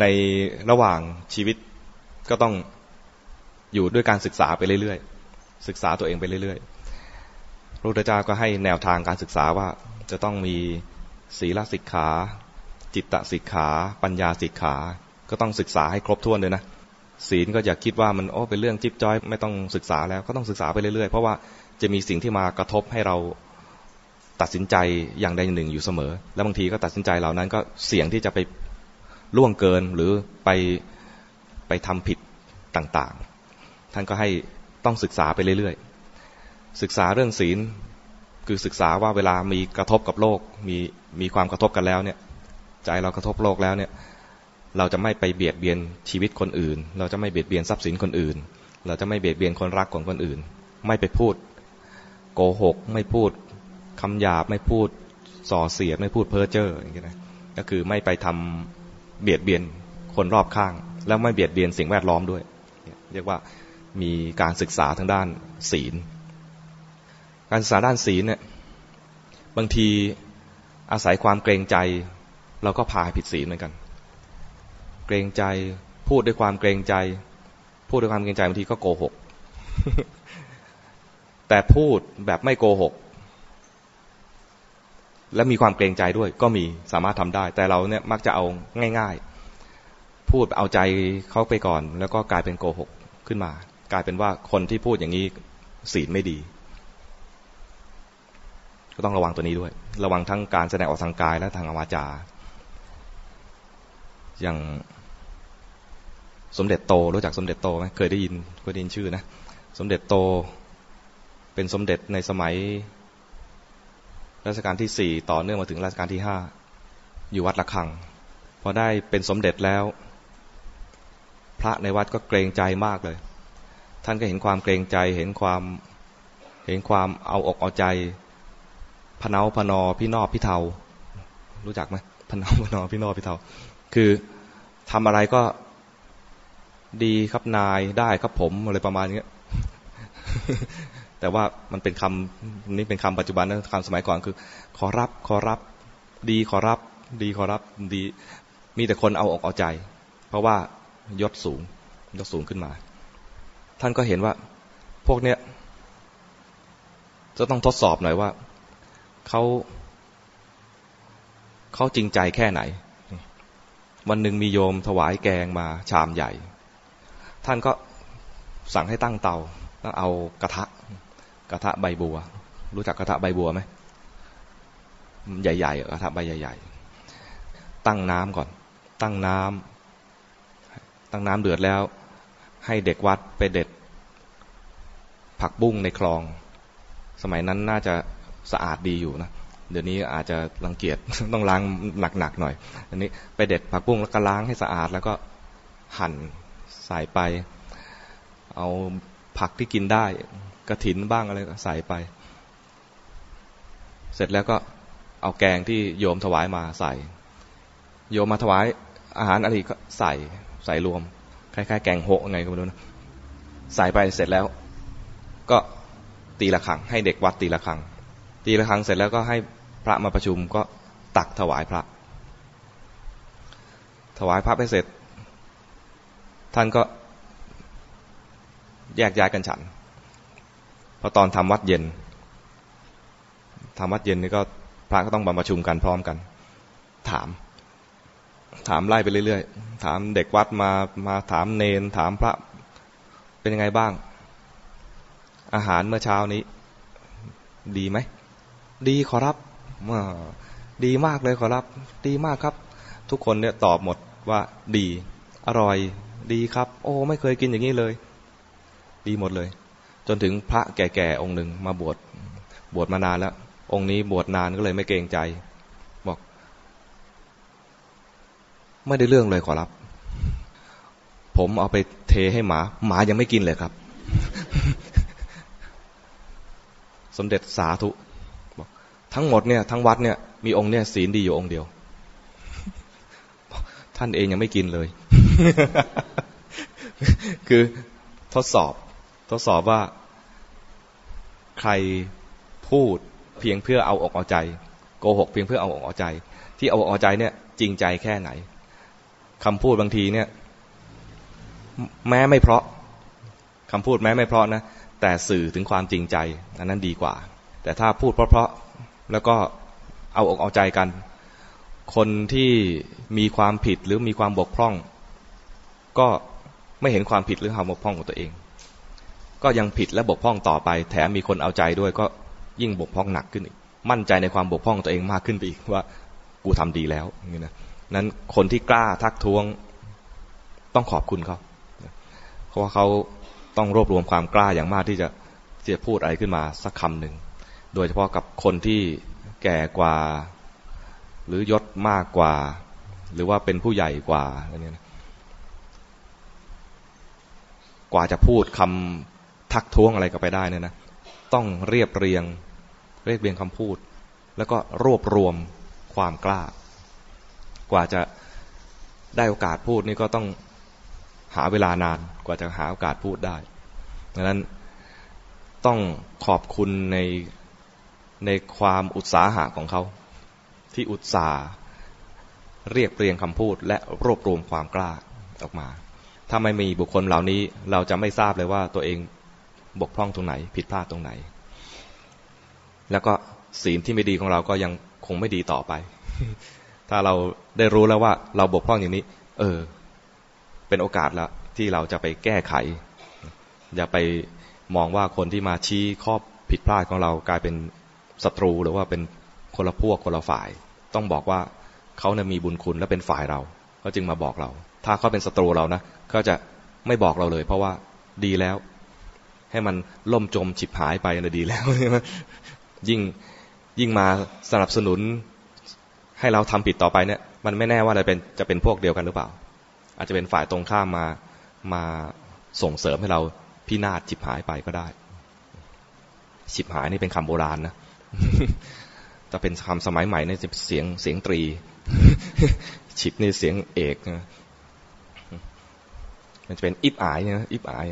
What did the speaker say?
ในระหว่างชีวิตก็ต้องอยู่ด้วยการศึกษาไปเรื่อยๆ ศึกษาตัวเองไปเรื่อยๆพระพุทธเจ้าก็ให้แนวทางการศึกษาว่าจะต้องมีศีลสิกขา จิตตสิกขา ปัญญาสิกขา ก็ต้องศึกษาให้ครบถ้วนเลยนะ ศีลก็อย่าคิดว่ามันโอ้เป็นเรื่องจิ๊บจ้อยไม่ต้องศึกษาแล้วก็ต้องศึกษาไปเรื่อยๆ เพราะว่าจะมีสิ่งที่มากระทบให้เราตัดสินใจอย่างใดอย่างหนึ่งอยู่เสมอ แล้วบางทีก็ตัดสินใจเหล่านั้นก็เสี่ยงที่จะไป ล่วงเกินหรือไปไปทำผิดต่างๆ ท่านก็ให้ต้องศึกษาไปเรื่อยๆ ศึกษาเรื่องศีลคือศึกษาว่าเวลามีกระทบกับโลกมีมีความกระทบกันแล้วเนี่ยใจเรากระทบโลกแล้วเนี่ยเราจะไม่ไปเบียดเบียนชีวิตคนอื่น เราจะไม่เบียดเบียนทรัพย์สินคนอื่น เราจะไม่เบียดเบียนคนรักของคนอื่น ไม่ไปพูดโกหก ไม่พูดคำหยาบไม่พูดส่อเสียดไม่พูดเพ้อเจ้ออย่างเงี้ยนะก็คือไม่ไปทำ เบียดเบียนคนรอบข้าง แล้วไม่เบียดเบียนสิ่งแวดล้อมด้วย เรียกว่ามีการศึกษาทางด้านศีล การศึกษาด้านศีลเนี่ยบางทีอาศัยความเกรงใจ เราก็พาผิดศีลเหมือนกัน เกรงใจพูดด้วยความเกรงใจ พูดด้วยความเกรงใจบางทีก็โกหก แต่พูดแบบไม่โกหก และมีความเกรงใจด้วยก็มีสามารถทำได้ แต่เราเนี่ยมักจะเอาง่าย ๆ พูดเอาใจเขาไปก่อน แล้วก็กลายเป็นโกหกขึ้นมา กลายเป็นว่าคนที่พูดอย่างนี้ศีลไม่ดี ก็ต้องระวังตัวนี้ด้วย ระวังทั้งการแสดงออกทางกายและทางวาจา อย่างสมเด็จโตรู้จักสมเด็จโตไหมเคยได้ยินเคยได้ยินชื่อนะ สมเด็จโตเป็นสมเด็จในสมัย รัชกาลที่สี่ต่อเนื่องมาถึงรัชกาลที่ห้าอยู่วัดละคัง พอได้เป็นสมเด็จแล้ว พระในวัดก็เกรงใจมากเลย ท่านก็เห็นความเกรงใจเห็นความเห็นความเอาอกเอาใจพนาพนอพี่นอบพี่เทา รู้จักไหมพนาพนอพี่นอบพี่เทา คือทำอะไรก็ดีครับนายได้ครับผมอะไรประมาณนี้ แต่ว่ามันเป็นคำนี้เป็นคำปัจจุบันนะคำสมัยก่อนคือ ขอรับขอรับดีขอรับ ดีขอรับดีมีแต่คนเอาออกเอาใจ เพราะว่ายศสูงยศสูงขึ้นมา ท่านก็เห็นว่าพวกเนี้ยจะต้องทดสอบหน่อยว่าเขาเขาจริงใจแค่ไหน วันหนึ่งมีโยมถวายแกงมาชามใหญ่ ท่านก็สั่งให้ตั้งเตาแล้วเอากระทะ กระทะใบบัว รู้จักกระทะใบบัวไหมใหญ่ๆกระทะใบใหญ่ ๆ ตั้งน้ำก่อน ตั้งน้ำตั้งน้ำเดือดแล้ว ให้เด็กวัดไปเด็ด ผักบุ้งในคลอง สมัยนั้นน่าจะสะอาดดีอยู่นะเดี๋ยวนี้อาจจะรังเกียจต้องล้างหนักๆหน่อย อันนี้ไปเด็ดผักบุ้งแล้วก็ล้างให้สะอาด แล้วก็หั่นใส่ไป เอาผักที่กินได้ กระถินบ้างอะไรใส่ไป เสร็จแล้วก็เอาแกงที่โยมถวายมาใส่ โยมมาถวายอาหารอะไรก็ใส่ใส่รวมคล้ายๆแกงโหไงก็ไม่รู้นะใส่ไปเสร็จแล้ว ก็ตีละครัง ให้เด็กวัดตีละครัง ตีละครังเสร็จแล้วก็ให้พระมาประชุมก็ตักถวายพระ ถวายพระไปเสร็จ ท่านก็แยกย้ายกันฉัน พอตอนทำวัดเย็นทำวัดเย็นนี่ก็พระก็ต้องมาประชุมกันพร้อมกัน ถาม ถามไล่ไปเรื่อยๆ ถามเด็กวัดมามาถามเนน ถามพระเป็นยังไงบ้าง อาหารเมื่อเช้านี้ ดีไหม ดีขอรับดีมากเลยขอรับ ดีมากครับ ทุกคนเนี่ยตอบหมดว่าดี อร่อย ดีครับ โอ้ ไม่เคยกินอย่างนี้เลย ดีหมดเลย จนถึงพระแก่ๆองค์หนึ่งมาบวชบวชมานานแล้ว องค์นี้บวชนานก็เลยไม่เกรงใจ บอก ไม่ได้เรื่องเลยขอรับ ผมเอาไปเทให้หมา หมายังไม่กินเลยครับ สมเด็จสาธุบอกทั้งหมดเนี่ยทั้งวัดเนี่ยมีองค์เนี่ยศีลดีอยู่องค์เดียว ท่านเองยังไม่กินเลย คือทดสอบ ทดสอบว่าใครพูดเพียงเพื่อเอาอกเอาใจ โกหกเพียงเพื่อเอาอกเอาใจ ที่เอาอกเอาใจเนี่ย จริงใจแค่ไหนคำพูดบางทีเนี่ย แม้ไม่เพราะคำพูดแม้ไม่เพราะนะแต่สื่อถึงความจริงใจอันนั้นดีกว่า แต่ถ้าพูดเพราะๆแล้วก็เอาอกเอาใจกัน คนที่มีความผิดหรือมีความบกพร่อง ก็ไม่เห็นความผิดหรือความบกพร่องของตัวเอง ก็ยังผิดและบกพร่องต่อไป แถมมีคนเอาใจด้วยก็ยิ่งบกพร่องหนักขึ้นอีก มั่นใจในความบกพร่องตัวเองมากขึ้นไปอีกว่ากูทำดีแล้วนี่นะนั้นคนที่กล้าทักท้วงต้องขอบคุณเขาเพราะว่าเขาต้องรวบรวมความกล้าอย่างมากที่จะจะพูดอะไรขึ้นมาสักคำหนึ่ง โดยเฉพาะกับคนที่แก่กว่า หรือยศมากกว่า หรือว่าเป็นผู้ใหญ่กว่าอะไรเงี้ยกว่าจะพูดคำ ทักท้วงอะไรก็ไปได้เนี่ยนะต้องเรียบเรียง เรียบเรียงคำพูด แล้วก็รวบรวมความกล้า กว่าจะได้โอกาสพูดนี่ก็ต้องหาเวลานานกว่าจะหาโอกาสพูดได้ดังนั้นต้องขอบคุณในในความอุตสาหะของเขา ที่อุตสาเรียกเรียงคำพูด และรวบรวมความกล้าออกมา ถ้าไม่มีบุคคลเหล่านี้เราจะไม่ทราบเลยว่าตัวเอง บกพร่องตรงไหน ผิดพลาดตรงไหน แล้วก็ศีลที่ไม่ดีของเราก็ยังคงไม่ดีต่อไป ถ้าเราได้รู้แล้วว่า เราบกพร่องอย่างนี้ เออ เป็นโอกาสล้วที่เราจะไปแก้ไข อย่าไปมองว่าคนที่มาชี้ข้อผิดพลาดของเรากลายเป็นศัตรูหรือว่าเป็นคนละพวกคนละฝ่าย ต้องบอกว่าเขาเนี่ยมีบุญคุณและเป็นฝ่ายเราเขาจึงมาบอกเรา ถ้าเขาเป็นศัตรูเรานะก็จะไม่บอกเราเลย เพราะว่าดีแล้ว ให้มันล่มจมฉิบหายไปนะดีแล้วยิ่งยิ่งมาสนับสนุนให้เราทำผิดต่อไปเนี่ยมันไม่แน่ว่าอะไรเป็นจะเป็นพวกเดียวกันหรือเปล่า อาจจะเป็นฝ่ายตรงข้ามมามาส่งเสริมให้เราพินาศจิบหายไปก็ได้ฉิบหายนี่เป็นคำโบราณนะจะเป็นคำสมัยใหม่ในเสียงเสียงตรีฉิบนี่เสียงเอกนะ มันจะเป็นอิบอายนะอิบอาย